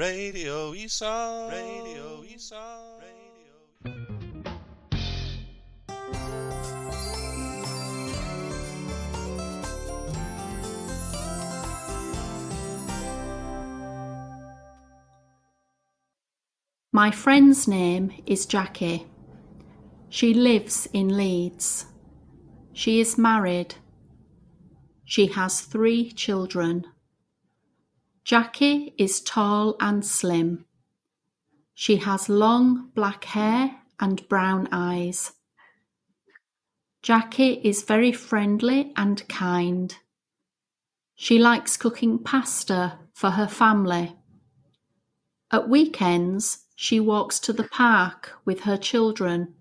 Radio ESOL. Radio ESOL. Radio. My friend's name is Jackie. She lives in Leeds. She is married. She has three children. Jackie is tall and slim. She has long black hair and brown eyes. Jackie is very friendly and kind. She likes cooking pasta for her family. At weekends, she walks to the park with her children